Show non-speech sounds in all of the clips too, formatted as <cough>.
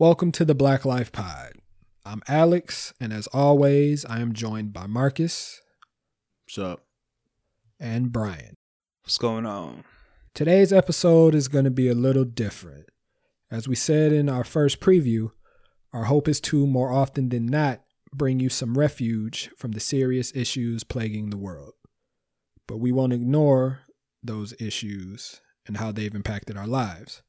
Welcome to the Black Life Pod. I'm Alex, and as always, I am joined by Marcus What's up? and Brian. What's going on? Today's episode is going to be a little different. As we said in our first preview, our hope is to, more often than not, bring you some refuge from the serious issues plaguing the world. But we won't ignore those issues and how they've impacted our lives.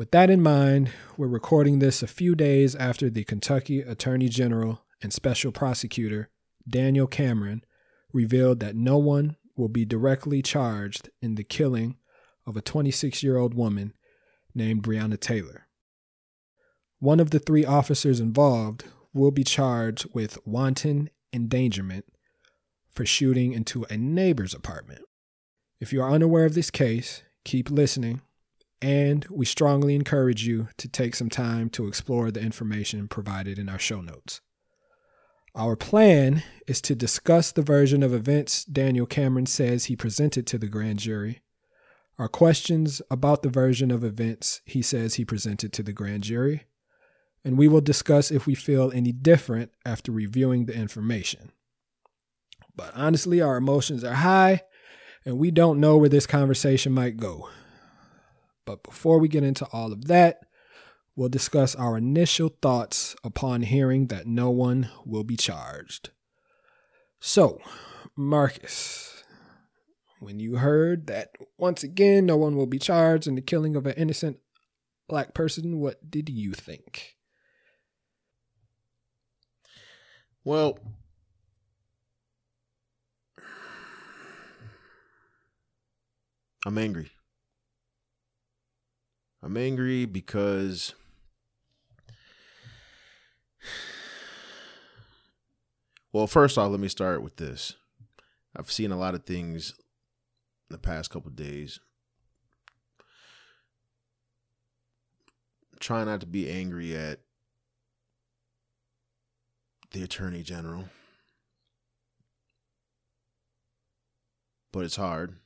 With that in mind, we're recording this a few days after the Kentucky Attorney General and Special Prosecutor Daniel Cameron revealed that no one will be directly charged in the killing of a 26 year old woman named Breonna Taylor. One of the three officers involved will be charged with wanton endangerment for shooting into a neighbor's apartment. If you are unaware of this case, keep listening, and we strongly encourage you to take some time to explore the information provided in our show notes. Our plan is to discuss the version of events Daniel Cameron says he presented to the grand jury, our questions about the version of events he says he presented to the grand jury, and we will discuss if we feel any different after reviewing the information. But honestly, our emotions are high, and we don't know where this conversation might go. But before we get into all of that, we'll discuss our initial thoughts upon hearing that no one will be charged. So, Marcus, when you heard that once again no one will be charged in the killing of an innocent black person, what did you think? Well, I'm angry. I'm angry because Well, first off, let me start with this. I've seen a lot of things in the past couple days. Try not to be angry at the attorney general. But it's hard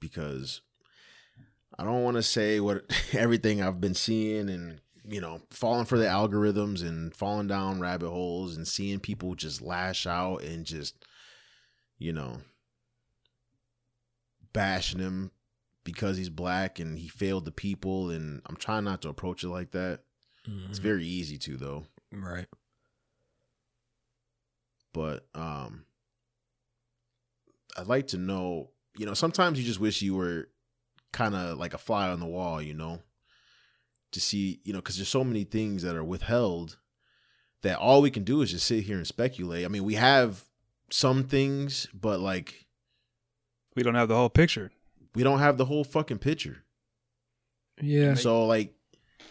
because I don't want to say what <laughs> everything I've been seeing and you know falling for the algorithms and falling down rabbit holes and seeing people just lash out and just you know bashing him because he's black and he failed the people and I'm trying not to approach it like that. It's very easy to though. right. but um I'd like to know, you know, sometimes you just wish you were kind of like a fly on the wall, you know, to see, you know, because there's so many things that are withheld that all we can do is just sit here and speculate. I mean, we have some things, but like We don't have the whole picture. we don't have the whole fucking picture. Yeah. So like,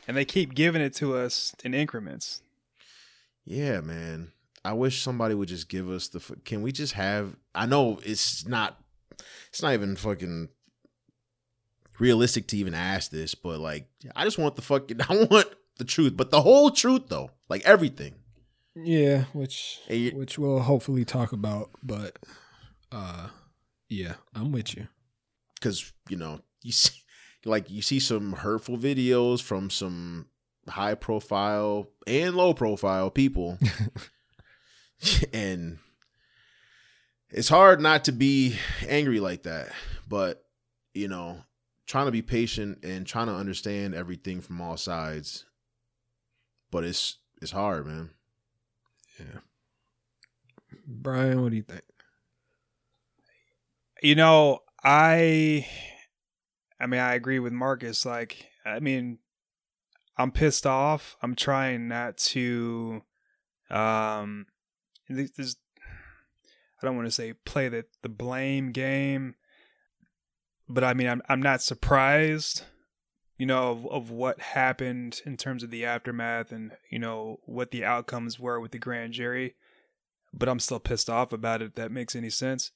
And they keep giving it to us in increments. yeah, man. I wish somebody would just give us the. Can we just have? I know it's not. It's not even fucking realistic to even ask this, but like, I just want the fucking. <laughs> I want the truth, but the whole truth though, like everything. Yeah, which you- which we'll hopefully talk about, but uh yeah, I'm with you. because you know you see <laughs> like you see some hurtful videos from some high profile and low profile people <laughs> and it's hard not to be angry like that but you know trying to be patient and trying to understand everything from all sides but it's it's hard man Yeah. Brian, what do you think? You know, I I mean, I agree with Marcus like I mean, I'm pissed off. I'm trying not to um this this- I don't want to say play the the blame game, but I mean, I'm I'm not surprised you know, of, of what happened in terms of the aftermath and, you know, what the outcomes were with the grand jury. But I'm still pissed off about it, if that makes any sense.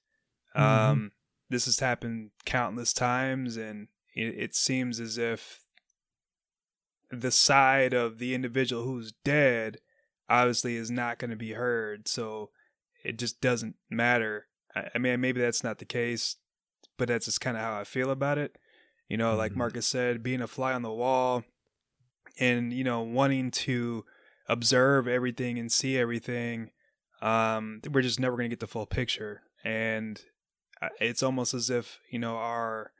Mhm. Um, this has happened countless times, and it, it seems as if the side of the individual who's dead obviously is not going to be heard. So it just doesn't matter. I, I mean, maybe that's not the case, but that's just kind of how I feel about it. You know, like Mhm. Marcus said, being a fly on the wall, and you know wanting to observe everything and see everything um we're just never going to get the full picture and uh, it's almost as if you know our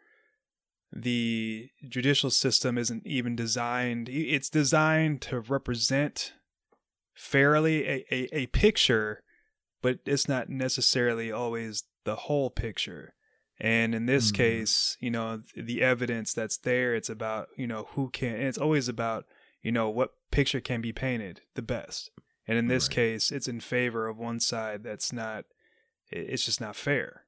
the judicial system isn't even designed it's designed to represent fairly a, a, a picture but it's not necessarily always the whole picture and in this mm-hmm. case you know the evidence that's there it's about you know who can and it's always about you know what picture can be painted the best and in this right. case it's in favor of one side that's not it's just not fair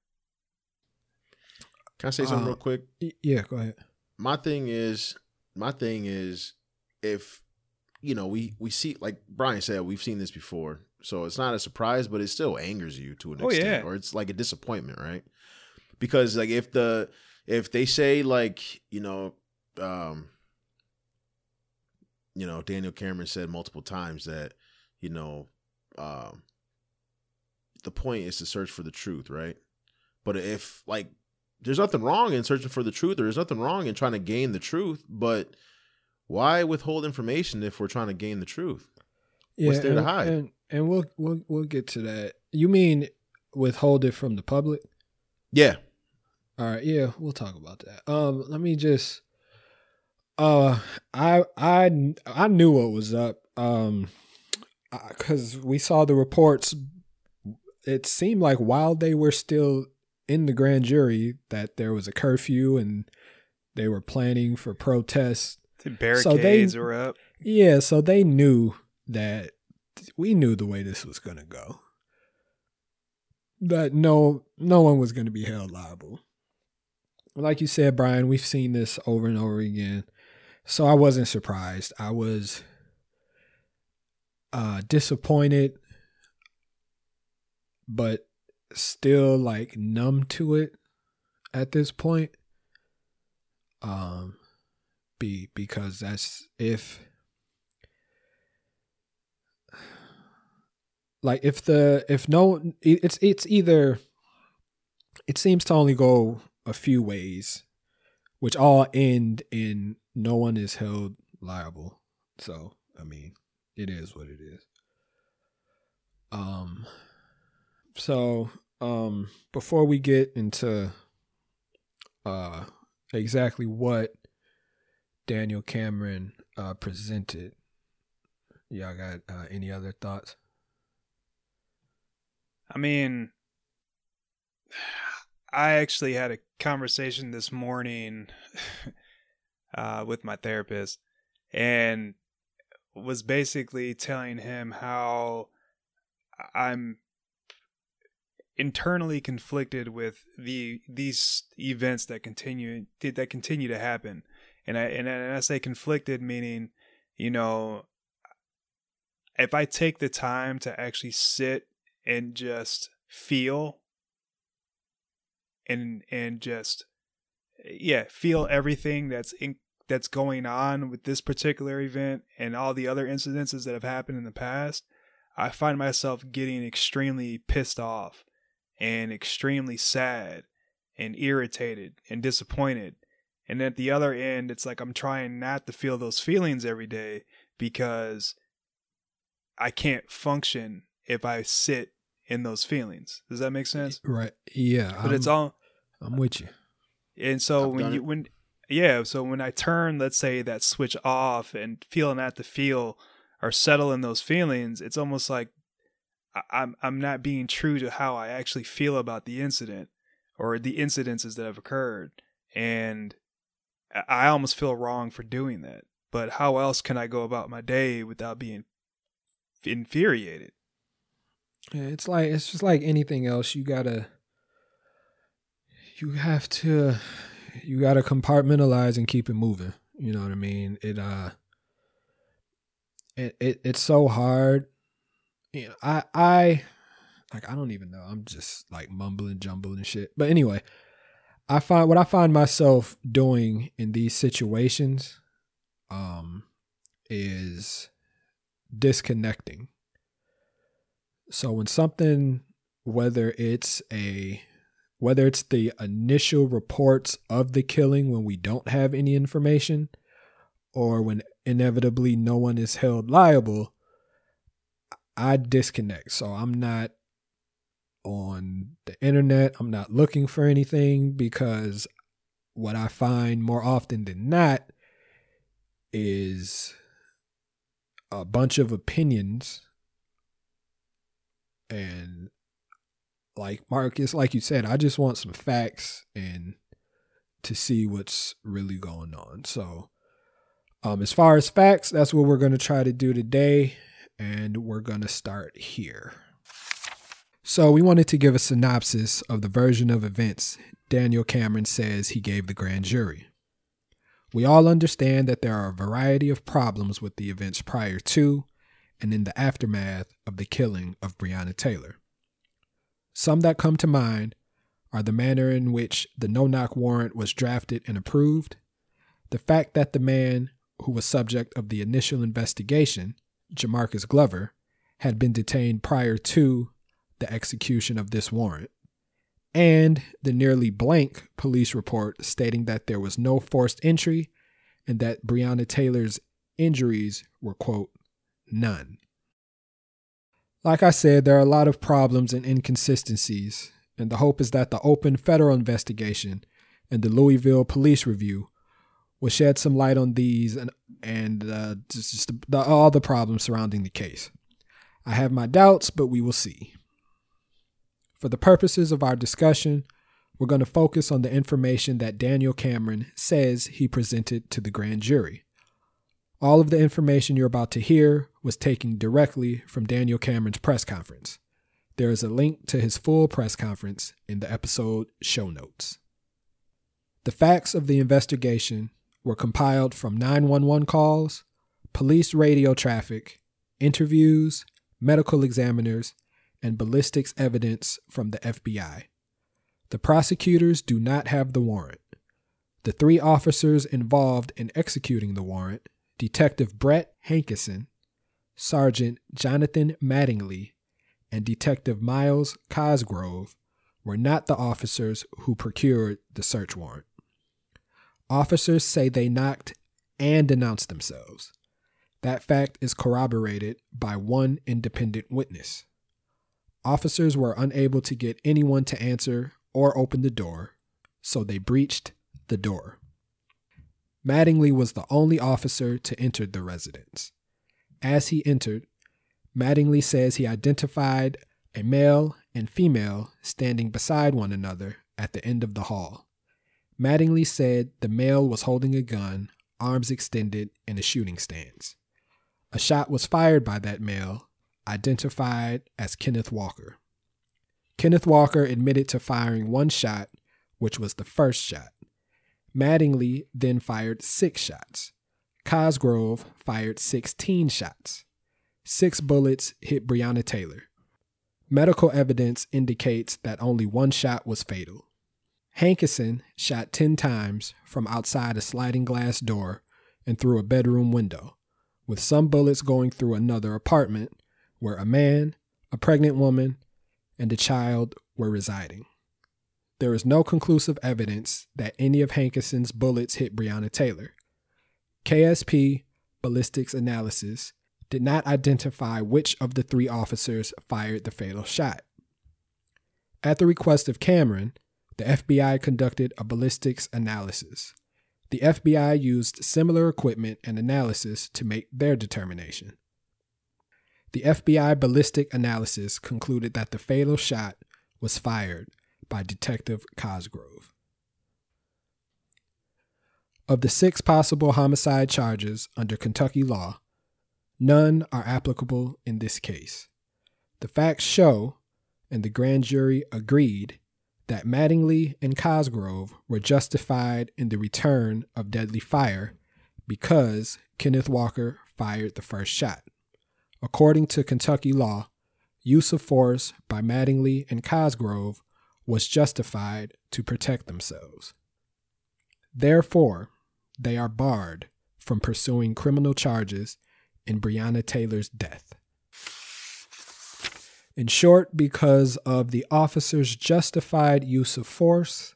can i say something uh, real quick yeah go ahead my thing is my thing is if you know we we see like brian said we've seen this before so it's not a surprise but it still angers you to an oh, extent yeah. or it's like a disappointment right because like if the if they say like you know um you know Daniel Cameron said multiple times that you know um the point is to search for the truth right? But if like there's nothing wrong in searching for the truth or there's nothing wrong in trying to gain the truth but why withhold information if we're trying to gain the truth? Yeah, what's there and, to hide? and, and we'll we'll we'll get to that. You mean withhold it from the public? Yeah all right, yeah, we'll talk about that. Um, let me just uh I I I knew what was up. Um cuz we saw the reports it seemed like while they were still in the grand jury that there was a curfew and they were planning for protests. The barricades so they, were up. Yeah, so they knew that we knew the way this was going to go. That no no one was going to be held liable like you said, Brian, we've seen this over and over again. So I wasn't surprised. I was uh, disappointed, but still like numb to it at this point. Um, be because that's if like if the if no it's it's either it seems to only go a few ways, which all end in no one is held liable. So, I mean, it is what it is. Um so um before we get into uh exactly what Daniel Cameron uh presented, y'all got uh, any other thoughts? I mean, I actually had a conversation this morning <laughs> uh, with my therapist and was basically telling him how I'm internally conflicted with the these events that continue that continue to happen. And I and I say conflicted meaning you know if I take the time to actually sit and just feel and and just yeah feel everything that's in that's going on with this particular event and all the other incidences that have happened in the past i find myself getting extremely pissed off and extremely sad and irritated and disappointed and at the other end it's like i'm trying not to feel those feelings every day because i can't function if i sit in those feelings. Does that make sense? Right. Yeah. But I'm, it's um, all I'm with you. And so I've when you it. when yeah, so when I turn, let's say that switch off and feeling at the feel or settle in those feelings, it's almost like I'm I'm not being true to how I actually feel about the incident or the incidences that have occurred. And I almost feel wrong for doing that. But how else can I go about my day without being infuriated? Yeah, it's like it's just like anything else. You gotta, you have to, you gotta compartmentalize and keep it moving. You know what I mean? It uh, it, it it's so hard. You know, I I like I don't even know. I'm just like mumbling, jumbling shit. But anyway, I find what I find myself doing in these situations, um, is disconnecting so when something, whether it's a whether it's the initial reports of the killing when we don't have any information, or when inevitably no one is held liable, I disconnect. So I'm not on the internet. I'm not looking for anything because what I find more often than not is a bunch of opinions and like Marcus, like you said, I just want some facts and to see what's really going on. So, um, as far as facts, that's what we're going to try to do today, and we're going to start here. So, we wanted to give a synopsis of the version of events Daniel Cameron says he gave the grand jury. We all understand that there are a variety of problems with the events prior to and in the aftermath of the killing of Breonna Taylor. Some that come to mind are the manner in which the no knock warrant was drafted and approved, the fact that the man who was subject of the initial investigation, Jamarcus Glover, had been detained prior to the execution of this warrant, and the nearly blank police report stating that there was no forced entry and that Breonna Taylor's injuries were, quote, none. Like I said, there are a lot of problems and inconsistencies, and the hope is that the open federal investigation and the Louisville Police Review will shed some light on these and and uh, just the, the, all the problems surrounding the case. I have my doubts, but we will see. For the purposes of our discussion, we're going to focus on the information that Daniel Cameron says he presented to the grand jury. All of the information you're about to hear was taken directly from Daniel Cameron's press conference. There is a link to his full press conference in the episode show notes. The facts of the investigation were compiled from 911 calls, police radio traffic, interviews, medical examiners, and ballistics evidence from the FBI. The prosecutors do not have the warrant. The three officers involved in executing the warrant Detective Brett Hankison, Sergeant Jonathan Mattingly, and Detective Miles Cosgrove were not the officers who procured the search warrant. Officers say they knocked and announced themselves. That fact is corroborated by one independent witness. Officers were unable to get anyone to answer or open the door, so they breached the door. Mattingly was the only officer to enter the residence. As he entered, Mattingly says he identified a male and female standing beside one another at the end of the hall. Mattingly said the male was holding a gun, arms extended, in a shooting stance. A shot was fired by that male, identified as Kenneth Walker. Kenneth Walker admitted to firing one shot, which was the first shot. Mattingly then fired six shots. Cosgrove fired 16 shots. Six bullets hit Breonna Taylor. Medical evidence indicates that only one shot was fatal. Hankison shot 10 times from outside a sliding glass door and through a bedroom window, with some bullets going through another apartment where a man, a pregnant woman, and a child were residing. There is no conclusive evidence that any of Hankison's bullets hit Breonna Taylor. KSP ballistics analysis did not identify which of the three officers fired the fatal shot. At the request of Cameron, the FBI conducted a ballistics analysis. The FBI used similar equipment and analysis to make their determination. The FBI ballistic analysis concluded that the fatal shot was fired by Detective Cosgrove. Of the six possible homicide charges under Kentucky law, none are applicable in this case. The facts show, and the grand jury agreed, that Mattingly and Cosgrove were justified in the return of deadly fire because Kenneth Walker fired the first shot. According to Kentucky law, use of force by Mattingly and Cosgrove was justified to protect themselves. Therefore, they are barred from pursuing criminal charges in Breonna Taylor's death. In short, because of the officer's justified use of force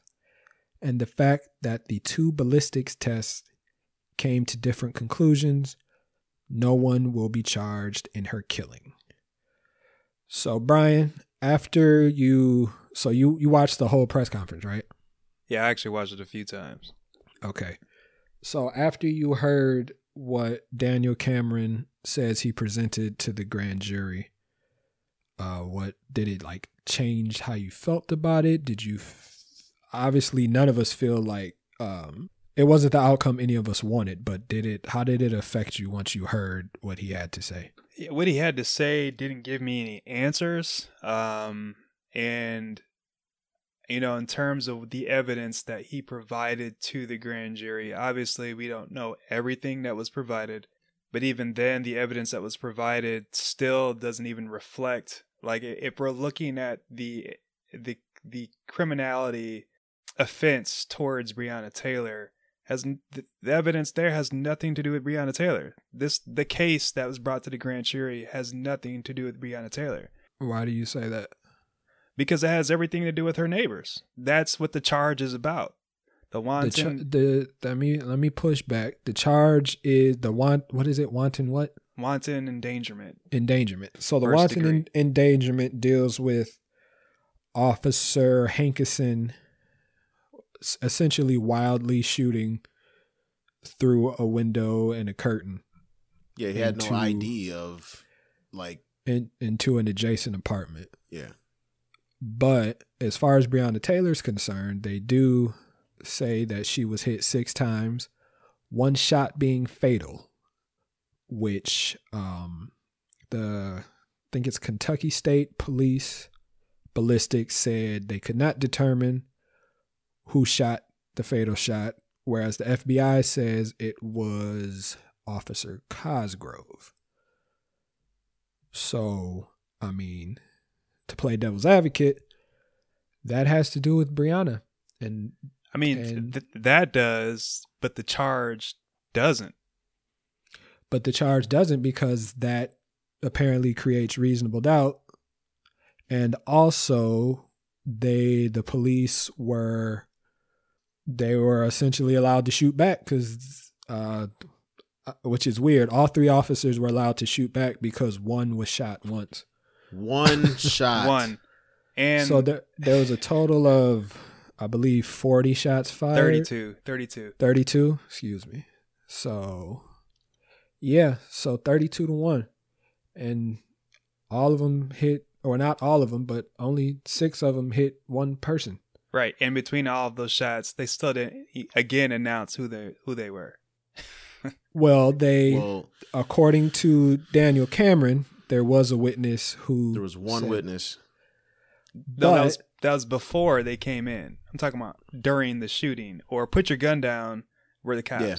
and the fact that the two ballistics tests came to different conclusions. No one will be charged in her killing. So, Brian, after you, so you you watched the whole press conference, right? Yeah, I actually watched it a few times. Okay. So after you heard what Daniel Cameron says he presented to the grand jury, uh, what did it like change how you felt about it? Did you f- obviously none of us feel like um it wasn't the outcome any of us wanted, but did it how did it affect you once you heard what he had to say? What he had to say didn't give me any answers. Um, and you know, in terms of the evidence that he provided to the grand jury, obviously we don't know everything that was provided, but even then, the evidence that was provided still doesn't even reflect. Like, if we're looking at the the the criminality offense towards Breonna Taylor, has the, evidence there has nothing to do with Breonna Taylor. This the case that was brought to the grand jury has nothing to do with Breonna Taylor Why do you say that? Because it has everything to do with her neighbors. That's what the charge is about. The The, wanton the let me let me push back. The charge is the want what is it? Wanton what? wanton endangerment. endangerment. So the First wanton en- endangerment deals with Officer Hankison essentially wildly shooting through a window and a curtain Yeah, he had no Into- ID of like in, into an adjacent apartment. yeah. But as far as Breonna Taylor's concerned, they do say that she was hit six times, one shot being fatal, which um, the I think it's Kentucky State Police ballistics said they could not determine who shot the fatal shot, whereas the FBI says it was Officer Cosgrove. So, I mean, to play devil's advocate, that has to do with Breonna. And I mean, And- th- that does, but the charge doesn't. but the charge doesn't because that apparently creates reasonable doubt. And also they the police were they were essentially allowed to shoot back cuz uh which is weird. All three officers were allowed to shoot back because one was shot once. One <laughs> shot. One. And so there there was a total of I believe 40 shots fired. 32. 32. 32, excuse me. So, yeah, so 32 to 1. And all of them hit, or not all of them, but only six of them hit one person. Right. And between all of those shots, they still didn't e- again announce who they who they were. <laughs> Well, they, Well, according to Daniel Cameron, there was a witness who. there was one said- witness. No, that was that was before they came in. I'm talking about during the shooting or put your gun down were the cops. Yeah.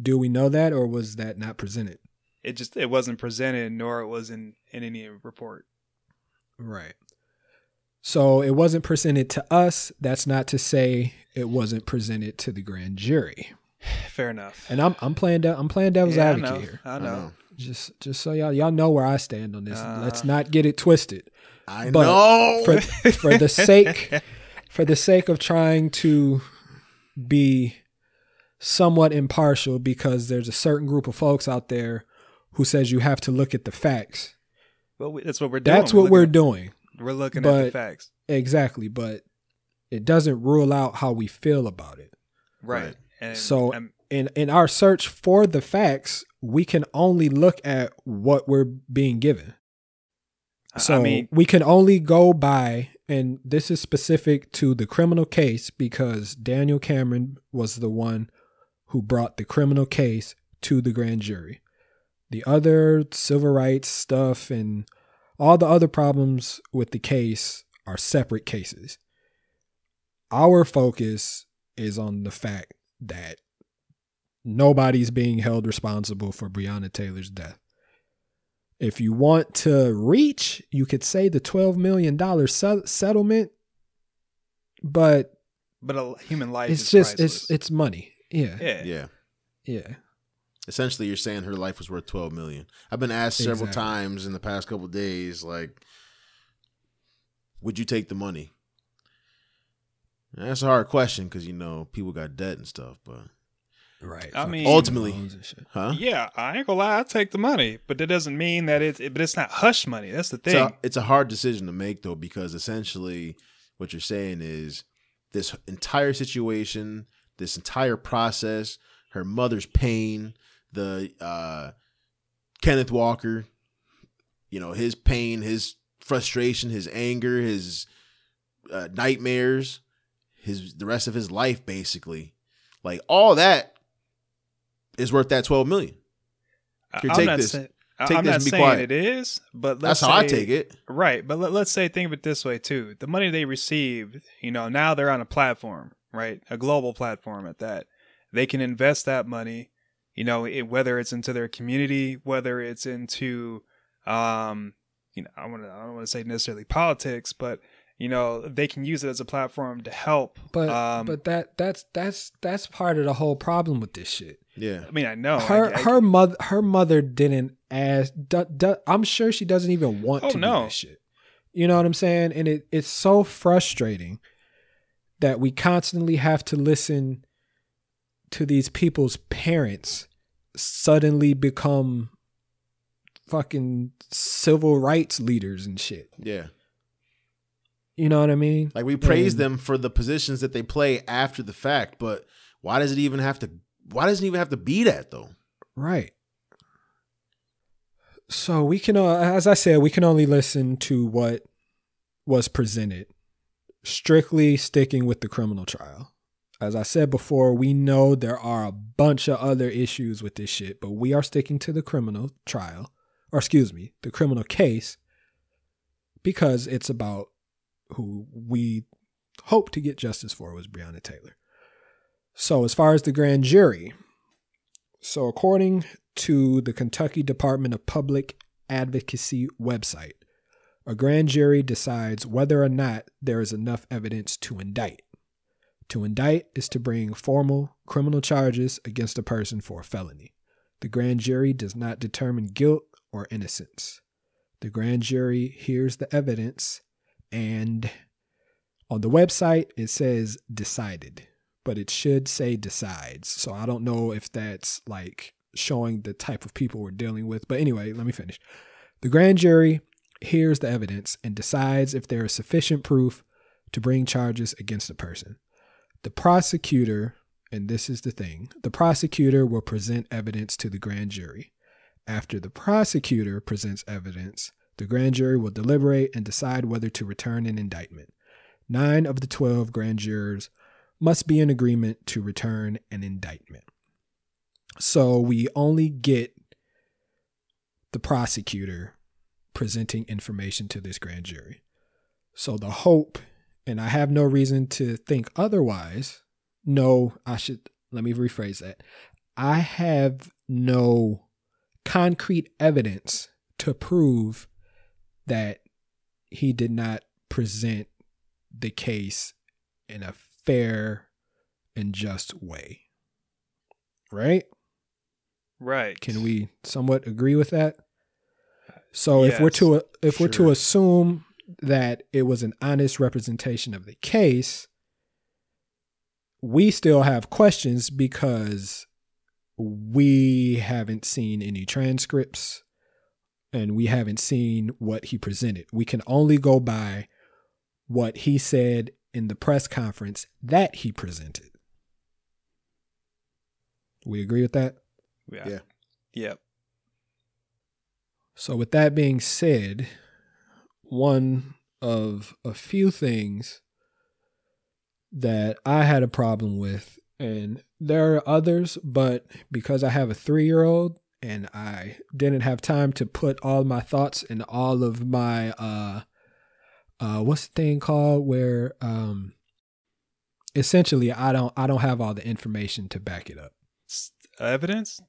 do we know that, or was that not presented? It just it wasn't presented nor it was in in any report. Right. So it wasn't presented to us. That's not to say it wasn't presented to the grand jury. <sighs> Fair enough. And I'm I'm playing de- I'm playing devil's Yeah, I advocate know. here. I I know. Just just so y'all y'all know where I stand on this. Uh. Let's not get it twisted. I But know. For for the <laughs> sake for the sake of trying to be somewhat impartial because there's a certain group of folks out there who says you have to look at the facts. Well, we, that's what we're doing. That's what we're looking, doing. We're looking at the facts. Exactly, but it doesn't rule out how we feel about it. Right. Right. And So- um, In in our search for the facts, we can only look at what we're being given. So I mean, we can only go by, and this is specific to the criminal case because Daniel Cameron was the one who brought the criminal case to the grand jury. The other civil rights stuff and all the other problems with the case are separate cases. Our focus is on the fact that nobody's being held responsible for Breonna Taylor's death. If you want to reach, you could say the $12 million se- settlement, but but a human life it's is just priceless. it's it's money. Yeah. yeah. yeah. Yeah. Essentially, you're saying her life was worth 12 million. I've been asked several Exactly. times in the past couple of days, like, would you take the money? And that's a hard question because you know people got debt and stuff, but Right. I mean- Ultimately. loans and shit. Huh? Yeah, I ain't gonna lie, I take the money, but that doesn't mean that it's but it's not hush money. That's the thing. So it's a hard decision to make though, because essentially what you're saying is this entire situation, this entire process, her mother's pain, the uh Kenneth Walker, you know, his pain, his frustration, his anger, his uh, nightmares, his the rest of his life basically. Like all that is worth that 12 million. I- Here, I'm take not this. saying Take I'm this not and be saying quiet. it is, but That's let's how I take it. Right, but let, let's say think of it this way too: the money they received, you know, now they're on a platform, right, a global platform at that. They can invest that money, you know, it, whether it's into their community, whether it's into, um, you know, I want to, I don't want to say necessarily politics, but you know, they can use it as a platform to help. But um, but that that's that's that's part of the whole problem with this shit. Yeah. I mean, I know her I- I- her mother her mother didn't ask. Du, du, I'm sure she doesn't even want Oh, to no. do this shit. You know what I'm saying? And it it's so frustrating that we constantly have to listen to these people's parents suddenly become fucking civil rights leaders and shit. Yeah. You know what I mean? Like we praise And- them for the positions that they play after the fact, but why does it even have to why does it even have to be that though? Right. So we can, uh, as I said, we can only listen to what was presented, strictly sticking with the criminal trial. As I said before, we know there are a bunch of other issues with this shit, but we are sticking to the criminal trial, or excuse me, the criminal case, because it's about who we hope to get justice for was Breonna Taylor. So, as far as the grand jury, so according to the Kentucky Department of Public Advocacy website, a grand jury decides whether or not there is enough evidence to indict. To indict is to bring formal criminal charges against a person for a felony. The grand jury does not determine guilt or innocence. The grand jury hears the evidence and on the website it says decided, but it should say decides. So I don't know if that's like showing the type of people we're dealing with. But anyway, let me finish. The grand jury hears the evidence and decides if there is sufficient proof to bring charges against a person. The prosecutor, and this is the thing, the prosecutor will present evidence to the grand jury. After the prosecutor presents evidence, the grand jury will deliberate and decide whether to return an indictment. Nine of the 12 grand jurors must be an agreement to return an indictment. So we only get the prosecutor presenting information to this grand jury. So the hope, and I have no reason to think otherwise. No, I should, let me rephrase that. I have no concrete evidence to prove that he did not present the case in a fair and just way. Right? right. Can we somewhat agree with that? So if we're to if we're to assume that it was an honest representation of the case, we still have questions because we haven't seen any transcripts and we haven't seen what he presented. We can only go by what he said in the press conference that he presented. We agree with that? Yeah. Yeah. Yep. So, with that being said, one of a few things that I had a problem with, and there are others, but because I have a three year old and I didn't have time to put all my thoughts and all of my, uh, uh, what's the thing called where, um, essentially I don't, I don't have all the information to back it up. Evidence?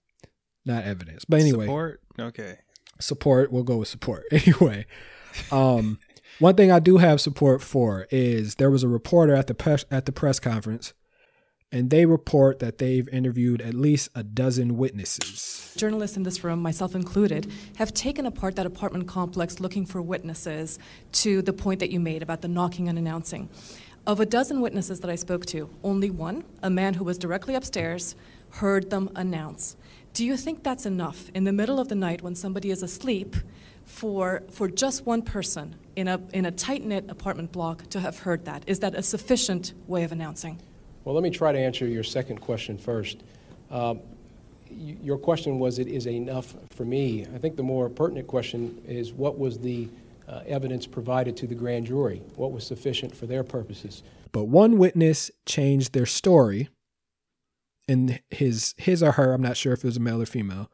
Not evidence, but anyway, Support? Okay. support we'll go with support <laughs> anyway um one thing i do have support for is there was a reporter at the press at the press conference and they report that they've interviewed at least a dozen witnesses Journalists in this room, myself included, have taken apart that apartment complex looking for witnesses to the point that you made about the knocking and announcing. Of a dozen witnesses that I spoke to, only one, a man who was directly upstairs, heard them announce. Do you think that's enough in the middle of the night when somebody is asleep for, for just one person in a, in a tight knit apartment block to have heard that? Is that a sufficient way of announcing? Well, let me try to answer your second question first. Um, your question was, it is enough for me. I think the more pertinent question is, what was the uh, evidence provided to the grand jury? What was sufficient for their purposes? But one witness changed their story in his his or her, I'm not sure if it was a male or female,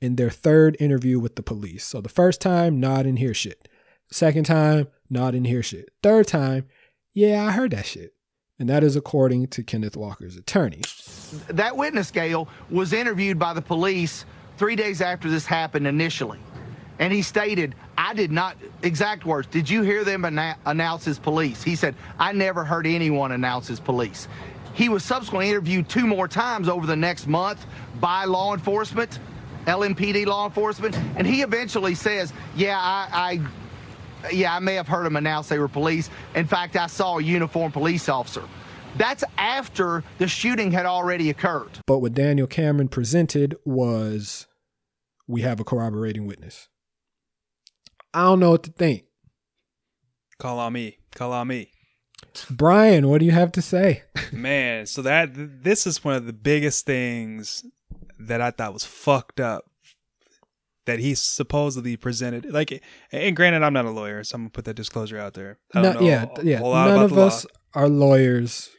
in their third interview with the police. So the first time, not in hear shit. Second time, not in hear shit. Third time, yeah, I heard that shit. And that is according to Kenneth Walker's attorney. That witness, Gail, was interviewed by the police three days after this happened initially. And he stated, I did not, exact words, did you hear them anna- announce his police? He said, I never heard anyone announce his police. He was subsequently interviewed two more times over the next month by law enforcement, LMPD law enforcement, and he eventually says, Yeah, I, I yeah, I may have heard them announce they were police. In fact, I saw a uniformed police officer. That's after the shooting had already occurred. But what Daniel Cameron presented was we have a corroborating witness. I don't know what to think. Call on me. Call on me. Brian, what do you have to say? <laughs> Man, so that this is one of the biggest things that I thought was fucked up that he supposedly presented. Like, and granted, I'm not a lawyer, so I'm gonna put that disclosure out there. I don't No, know yeah, a yeah. lot None of the law. us are lawyers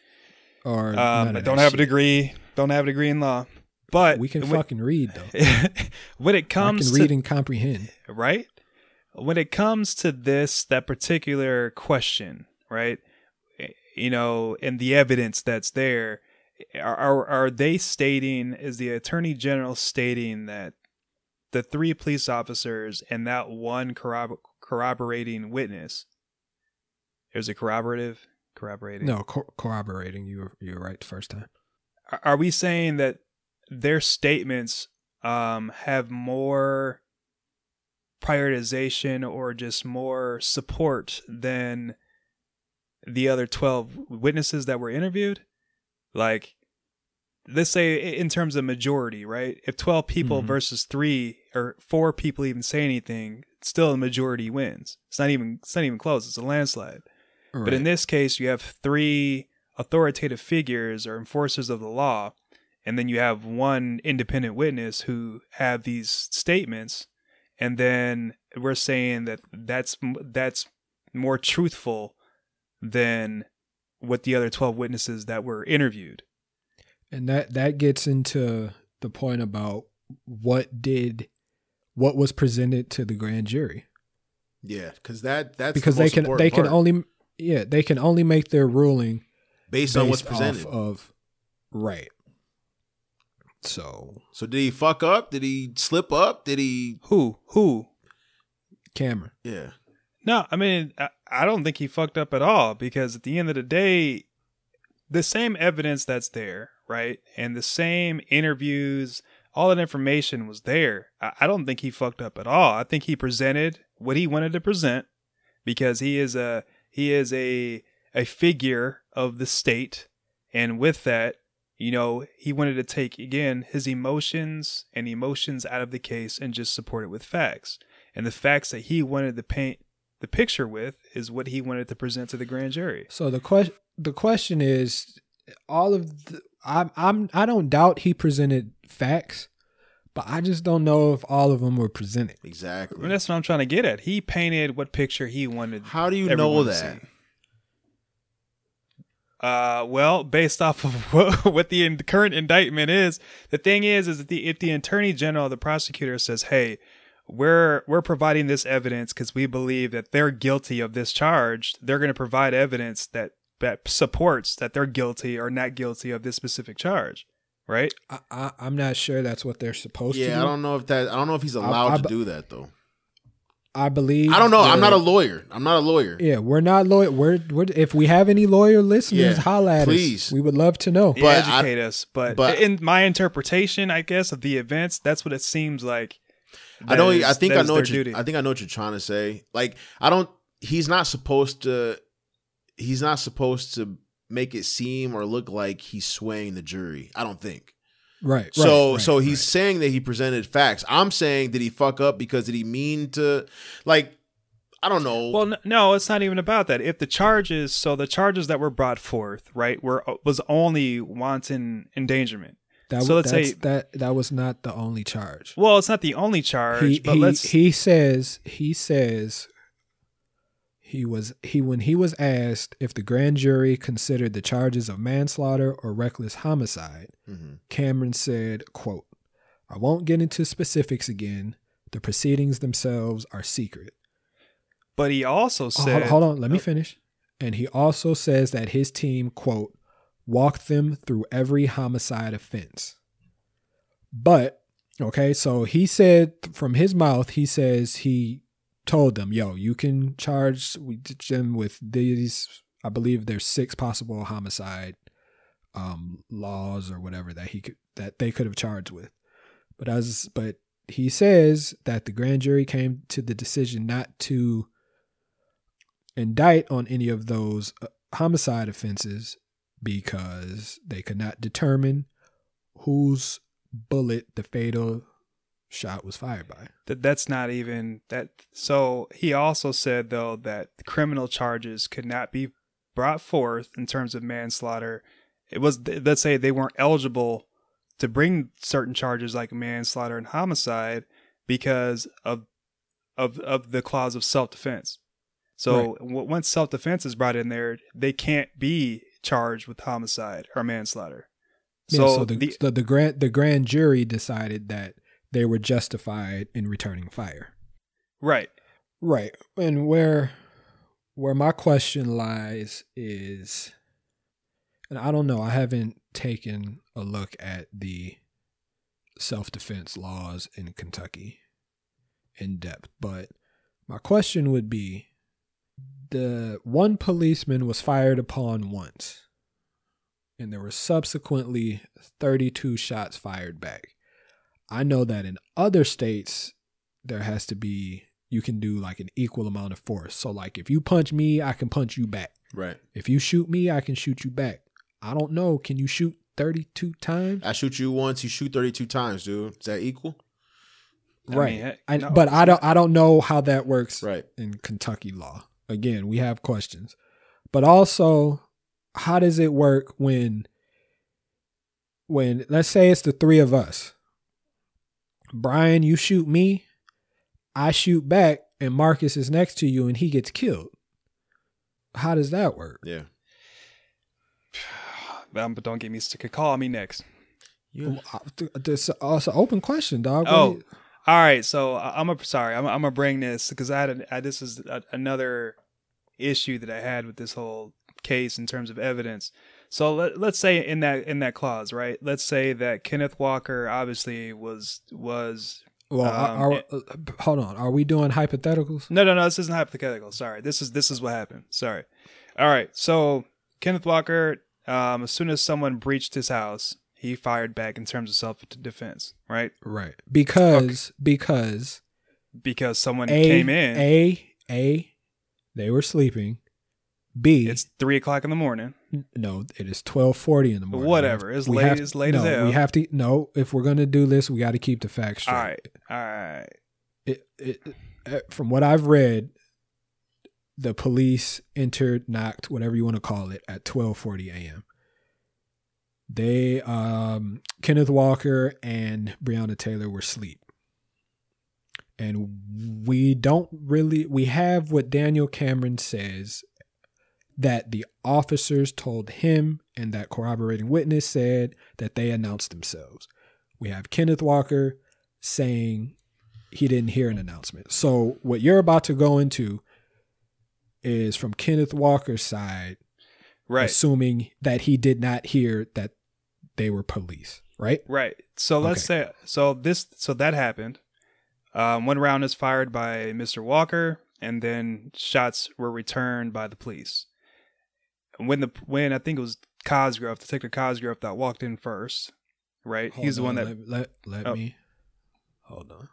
or Um, I don't have a degree. Don't have a degree in law, but We can when, fucking read though. <laughs> when it comes, I can to read and comprehend. right? When it comes to this, that particular question, right? You know, and the evidence that's there, are are, are they stating? Is the attorney general stating that the three police officers and that one corrob- corroborating witness? There's a corroborative, corroborating. No, co- corroborating. You were, you were right the first time. Are- are we saying that their statements um, have more prioritization or just more support than the other 12 witnesses that were interviewed like let's say in terms of majority right? If 12 people Mhm. versus 3 or 4 people even say anything still the majority wins. It's not even it's not even close. It's a landslide. But in this case, you have three authoritative figures or enforcers of the law, and then you have one independent witness who have these statements, and then we're saying that that's that's more truthful than what the other twelve witnesses that were interviewed. And that that gets into the point about what did what was presented to the grand jury Yeah, because that that's because the they can important they can part. only yeah they can only make their ruling based on what's presented. off of right. So so did he fuck up? Did he slip up? Did he? Who? Who? Cameron, Yeah, No, I mean, I, I don't think he fucked up at all because at the end of the day, the same evidence that's there, right? And the same interviews, all that information was there. I, I don't think he fucked up at all. I think he presented what he wanted to present because he is a he is a a figure of the state and with that you know he wanted to take again his emotions and emotions out of the case and just support it with facts and the facts that he wanted to paint the picture with is what he wanted to present to the grand jury So the question the question is all of the, I'm I'm I don't doubt he presented facts, but I just don't know if all of them were presented. I exactly. mean, that's what i'm trying to get at he painted what picture he wanted How do you know that? Uh, well, based off of <laughs> what, what the in, current indictment is, the thing is, is that the if the attorney general, the prosecutor says, "Hey, we're we're providing this evidence because we believe that they're guilty of this charge," they're going to provide evidence that that supports that they're guilty or not guilty of this specific charge, right? I, I I'm not sure that's what they're supposed to do. Yeah, I don't know if that. I don't know if he's allowed I- to do that though. I believe I don't know. I'm not a lawyer. I'm not a lawyer. Yeah, we're not lawyer. We're, we're if we have any lawyer listeners, Yeah, holla at please. us. We would love to know. Yeah, But I- educate us. But, but- in my interpretation, I guess of the events, that's what it seems like. I know. that is- I think I know what you. duty. I think I know what you're trying to say. Like I don't. He's not supposed to. He's not supposed to make it seem or look like he's swaying the jury. I don't think. Right. So right, so right, he's right. saying that he presented facts. I'm saying did he fuck up because did he mean to like I don't know. Well, no, it's not even about that. If the charges, so the charges that were brought forth, right, were uh, was only wanton endangerment. that, so let's say- that that was not the only charge. Well, it's not the only charge, he but he, let's. he says he says he was he when he was asked if the grand jury considered the charges of manslaughter or reckless homicide Mhm. cameron said quote i won't get into specifics again. The proceedings themselves are secret. But he also Oh, said, hold, hold on let me finish. And he also says that his team quote walked them through every homicide offense. But okay so he said from his mouth he says he told them yo you can charge them with these i believe there's six possible homicide um laws or whatever that he could that they could have charged with. But as but he says that the grand jury came to the decision not to indict on any of those uh, homicide offenses because they could not determine whose bullet the fatal shot was fired by. that that's not even that. So he also said though that criminal charges could not be brought forth in terms of manslaughter. It was let's say they weren't eligible to bring certain charges like manslaughter and homicide because of of of the clause of self defense. So w- once self defense is brought in there, they can't be charged with homicide or manslaughter. Yeah, So, so the, the, the the grand the grand jury decided that they were justified in returning fire. right, Right. And where where my question lies is and I don't know, I haven't taken a look at the self-defense laws in Kentucky in depth, but my question would be the one policeman was fired upon once and there were subsequently 32 shots fired back. I know that in other states there has to be you can do like an equal amount of force. So like if you punch me, I can punch you back. Right. If you shoot me, I can shoot you back. I don't know. Can you shoot 32 times? I shoot you once, you shoot 32 times, dude. Is that equal? I right. mean, I, no, but I don't I don't know how that works Right. in Kentucky law. Again, we have questions. But also, how does it work when when let's say it's the three of us. Brian, you shoot me, I shoot back, and Marcus is next to you and he gets killed. How does that work? Yeah. <sighs> um, but don't get me stick. Call me next. Yeah. This uh, it's an open question, dog. What Oh, you- all right. So I- I'm a sorry. I'm, I'm gonna bring this because I had a, I, this is a, another issue that I had with this whole case in terms of evidence. So let, let's say in that in that clause, right? Let's say that Kenneth Walker obviously was was well, um, are- it- uh, hold on. Are we doing hypotheticals? no no no. This isn't hypothetical. Sorry. This is this is what happened. Sorry. All right. So Kenneth Walker, um, as soon as someone breached his house, he fired back in terms of self defense, right? Right. Because because Because someone A came in. A A they were sleeping. B It's three o'clock in the morning. No, it is twelve forty in the morning. Whatever. It's We late- have- it's late as no, hell. We have to no. If we're gonna do this, we got to keep the facts straight. All right. All right. It, it, uh, from what I've read, the police entered, knocked, whatever you want to call it, at twelve forty a.m. They, um, Kenneth Walker and Breonna Taylor were asleep, and we don't really. We have what Daniel Cameron says that the officers told him and that corroborating witness said that they announced themselves. We have Kenneth Walker saying he didn't hear an announcement. So what you're about to go into is from Kenneth Walker's side, Right. assuming that he did not hear that they were police, right? Right. So let's say so this so that happened. Um, one round is fired by Mr. Walker, and then shots were returned by the police. When the when I think it was Cosgrove, Detective Cosgrove, that walked in first. Right. Hold He's the one that let let, let Oh. me hold on.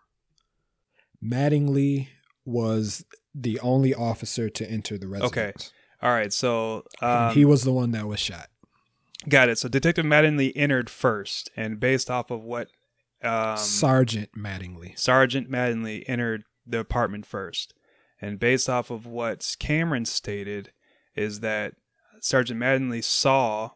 Mattingly was the only officer to enter the residence. Okay. All right. So um, he was the one that was shot. Got it. So Detective Mattingly entered first, and based off of what um, Sergeant Mattingly. Sergeant Mattingly entered the apartment first, and based off of what Cameron stated, is that Sergeant Mattingly saw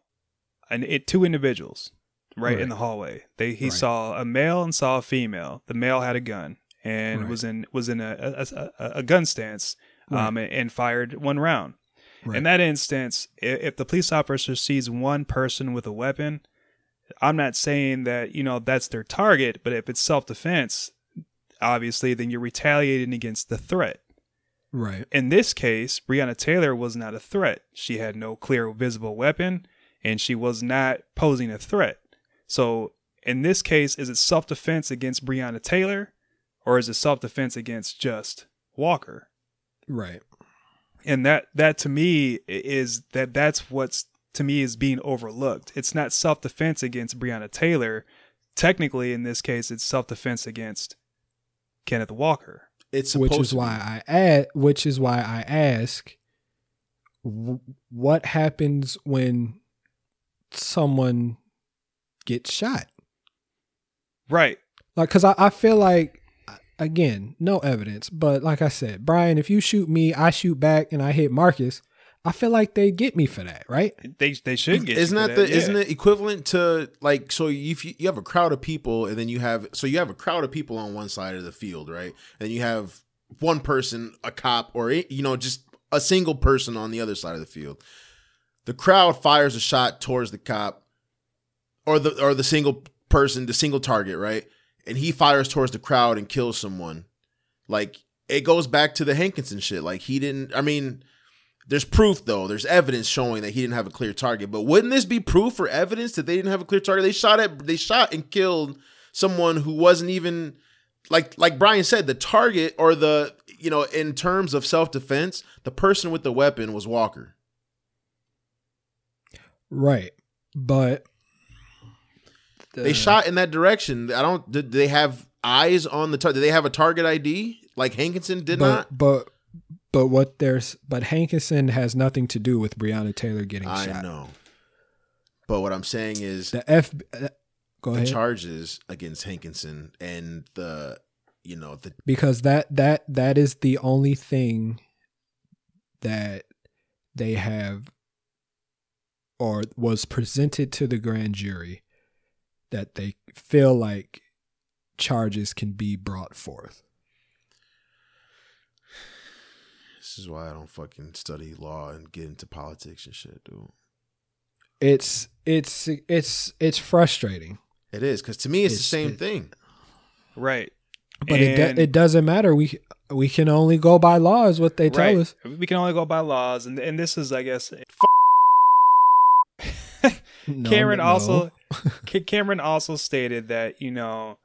an it two individuals right, Right. in the hallway. They he Right. saw a male and saw a female. The male had a gun and Right. was in was in a a, a, a gun stance, um, and, and fired one round. In that instance, i- if the police officer sees one person with a weapon, I'm not saying that you know that's their target, but if it's self defense, obviously, then you're retaliating against the threat. Right. In this case, Breonna Taylor was not a threat. She had no clear visible weapon, and she was not posing a threat. So, in this case, is it self defense against Breonna Taylor, or is it self defense against just Walker? Right. and that that to me is that that's what's to me is being overlooked. It's not self defense against Breonna Taylor. Technically, in this case, it's self defense against Kenneth Walker. It's which is why I add, which is why I ask, what happens when someone gets shot? Right. Like, cause I, I feel like, again, no evidence, but like I said, Brian, if you shoot me, I shoot back, and I hit Marcus, I feel like they get me for that, right? They they should get. isn't you for that the yeah. isn't it equivalent to like so if you, you have a crowd of people and then you have so you have a crowd of people on one side of the field right and you have one person a cop or you know just a single person on the other side of the field the crowd fires a shot towards the cop or the or the single person the single target right and he fires towards the crowd and kills someone like it goes back to the Hankison shit like he didn't I mean there's proof though. There's evidence showing that he didn't have a clear target. But wouldn't this be proof or evidence that they didn't have a clear target? They shot at they shot and killed someone who wasn't even like like Brian said, the target or the you know, in terms of self-defense, the person with the weapon was Walker. Right. But They Uh, shot in that direction. I don't did they have eyes on the target? Did they have a target ID? Like Hankison did but, not? But but what there's but Hankison has nothing to do with Breonna Taylor getting I shot. I know. But what I'm saying is The F. uh, Go the ahead. charges against Hankison and the you know the because that that that is the only thing that they have or was presented to the grand jury that they feel like charges can be brought forth. This is why I don't fucking study law and get into politics and shit, dude. It's it's it's it's frustrating, It is because to me it's, It's- the same it- thing. Right. but it And- do, it doesn't matter. We we can only go by law is what they tell right. us. We can only go by laws, and and this is, I guess, <laughs> No, Cameron no. also <laughs> Ca- Cameron also stated that you know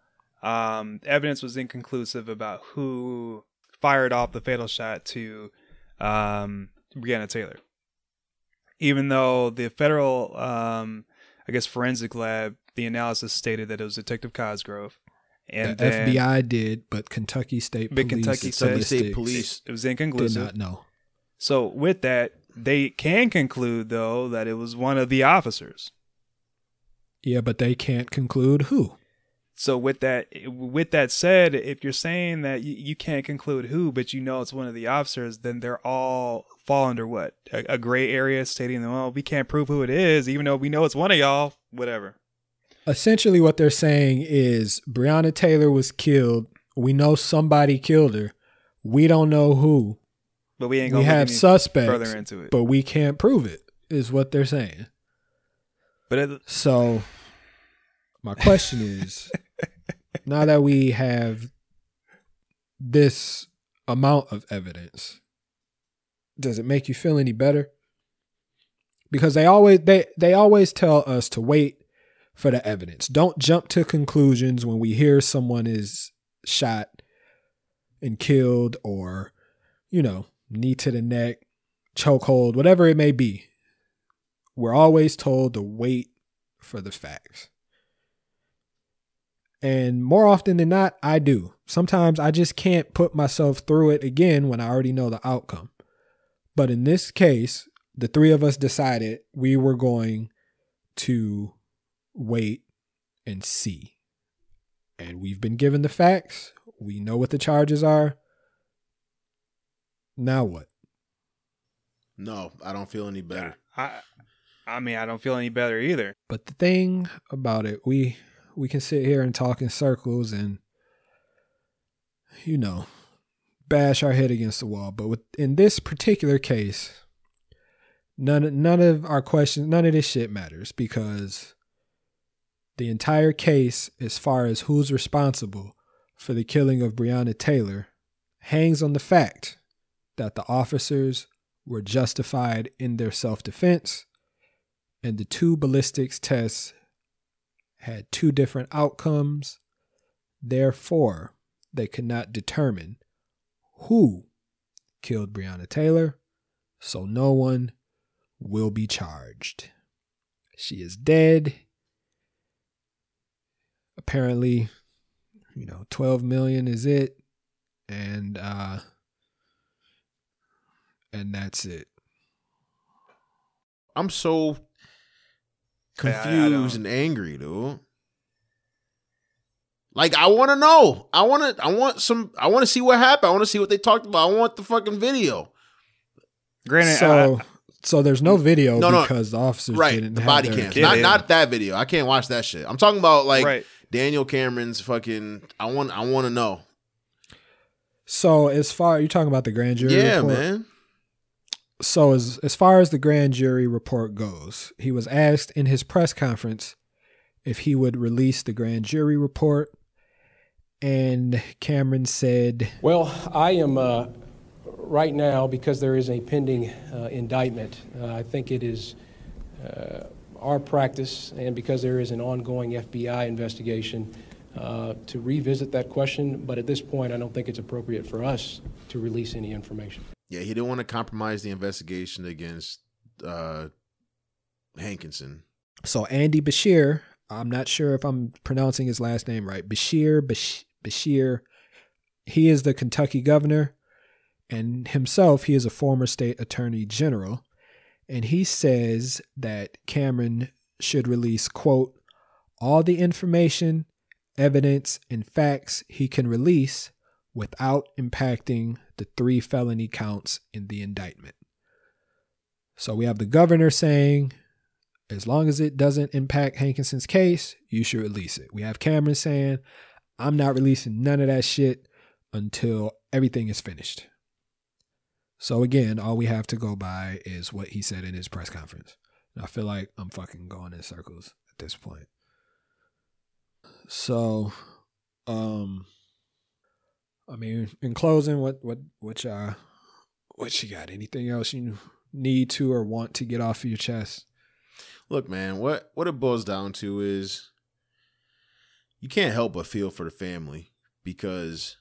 um, evidence was inconclusive about who fired off the fatal shot to um, Breonna Taylor, even though the federal um, I guess forensic lab the analysis stated that it was Detective Cosgrove, and the then FBI did, but Kentucky State But Police, Kentucky Kentucky State Police it was did inconclusive. not know. So with that, they can conclude though that it was one of the officers. Yeah, but they can't conclude who. So with that, with that said, if you're saying that you, you can't conclude who, but you know it's one of the officers, then they're all fall under what a, a gray area, stating that well we can't prove who it is, even though we know it's one of y'all. Whatever. Essentially, what they're saying is Breonna Taylor was killed. We know somebody killed her. We don't know who. But we ain't gonna look have suspects, further into it. but we can't prove it. Is what they're saying. But it, So, my question is <laughs> now that we have this amount of evidence, does it make you feel any better? Because they always they they always tell us to wait for the evidence. Don't jump to conclusions when we hear someone is shot and killed or you know, knee to the neck, chokehold, whatever it may be. We're always told to wait for the facts. And more often than not, I do. Sometimes I just can't put myself through it again when I already know the outcome. But in this case, the three of us decided we were going to wait and see. And we've been given the facts. We know what the charges are. Now what? No, I don't feel any better. I, I mean, I don't feel any better either. But the thing about it, we we can sit here and talk in circles and you know, bash our head against the wall. But with in this particular case, none none of our questions, none of this shit matters because the entire case, as far as who's responsible for the killing of Breonna Taylor, hangs on the fact that the officers were justified in their self defense, and the two ballistics tests had two different outcomes. Therefore, they could not determine who killed Breonna Taylor, so no one will be charged. She is dead. Apparently, you know, 12 million is it and uh and that's it. I'm so Yeah, I- I confused don't- and angry, dude. Like I want to know. I want to. I want some. I want to see what happened. I want to see what they talked about. I want the fucking video. Granted, so I- so there's no video No, no. because the officers Right, didn't the have body their- cams. Yeah, not not that video. I can't watch that shit. I'm talking about like right. Daniel Cameron's fucking. I want. I want to know. So as far you're talking about the grand jury yeah, report? man. So as as far as the grand jury report goes, he was asked in his press conference if he would release the grand jury report, and Cameron said, Well, I am uh, right now because there is a pending uh, indictment. Uh, I think it is uh, our practice, and because there is an ongoing FBI investigation, uh, to revisit that question. But at this point, I don't think it's appropriate for us to release any information. Yeah, he didn't want to compromise the investigation against uh Hankison. "So Andy Beshear, I'm not sure if I'm pronouncing his last name right, Beshear Bash- Beshear, he is the Kentucky governor, and himself, he is a former state attorney general." and he says that Cameron should release, quote, all the information, evidence, and facts he can release without impacting the three felony counts in the indictment. So we have the governor saying, as long as it doesn't impact Hankison's case, you should release it. We have Cameron saying, I'm not releasing none of that shit until everything is finished. So again, all we have to go by is what he said in his press conference. And I feel like I'm fucking going in circles at this point. So, um, I mean, in closing, what what what y'all what you got? Anything else you need to or want to get off of your chest? Look, man, what what it boils down to is you can't help but feel for the family because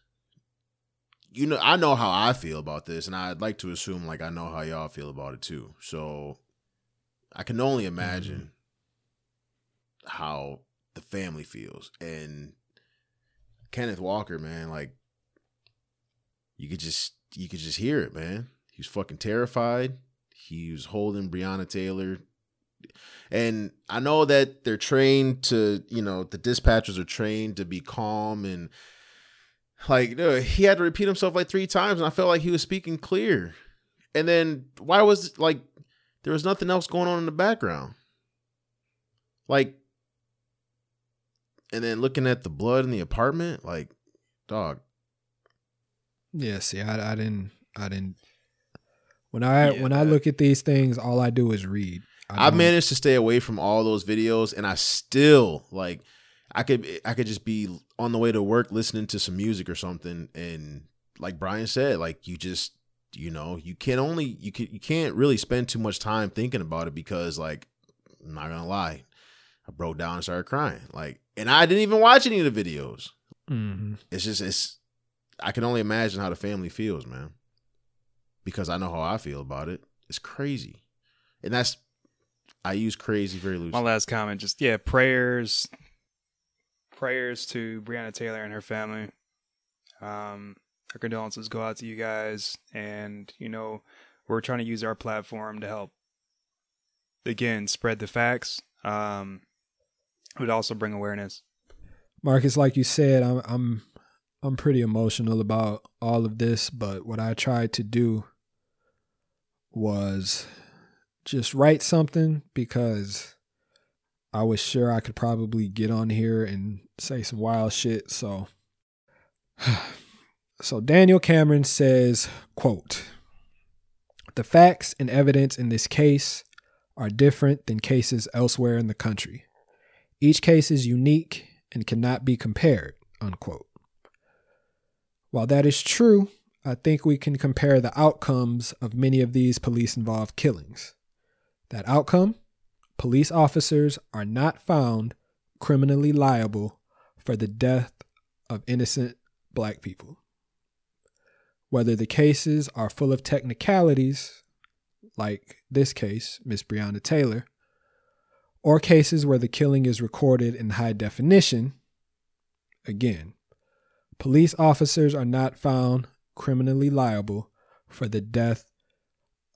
you know I know how I feel about this, and I'd like to assume like I know how y'all feel about it too. So I can only mm-hmm. imagine how the family feels. And Kenneth Walker, man, like you could just you could just hear it, man. He was fucking terrified. He was holding Breonna Taylor and I know that they're trained to, you know, the dispatchers are trained to be calm and like dude, he had to repeat himself like three times, and I felt like he was speaking clear. And then why was like there was nothing else going on in the background, like, and then looking at the blood in the apartment, like, dog, Yeah, see, I, I didn't, I didn't. When I Yeah. when I look at these things, all I do is read. I I managed to stay away from all those videos, and I still like I could I could just be on the way to work listening to some music or something, and like Brian said, like you just you know you can only you can you can't really spend too much time thinking about it because like I'm not gonna lie, I broke down and started crying like, and I didn't even watch any of the videos. Mhm. It's just it's I can only imagine how the family feels, man, because I know how I feel about it. It's crazy, and that's I use crazy very loosely. My last comment, just yeah, prayers, prayers to Breonna Taylor and her family. Um, our condolences go out to you guys, and you know we're trying to use our platform to help again spread the facts. um, would also bring awareness. Marcus, like you said, I'm I'm I'm pretty emotional about all of this, but what I tried to do was just write something because I was sure I could probably get on here and say some wild shit. So <sighs> so Daniel Cameron says, quote, the facts and evidence in this case are different than cases elsewhere in the country. Each case is unique and cannot be compared, unquote. While that is true, I think we can compare the outcomes of many of these police involved killings. That outcome police officers are not found criminally liable for the death of innocent black people. Whether the cases are full of technicalities, like this case, Miss Breonna Taylor, or cases where the killing is recorded in high definition, again, police officers are not found criminally liable for the death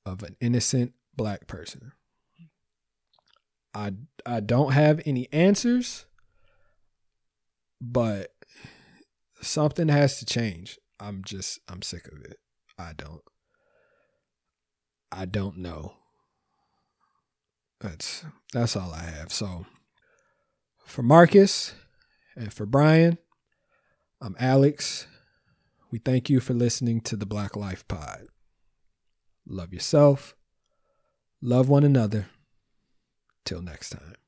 of an innocent black person. I I don't have any answers, but something has to change. I'm just I'm sick of it. I don't I don't know. That's that's all I have. So for Marcus and for Brian, I'm Alex. We thank you for listening to the Black Life Pod. Love yourself. Love one another. Till next time.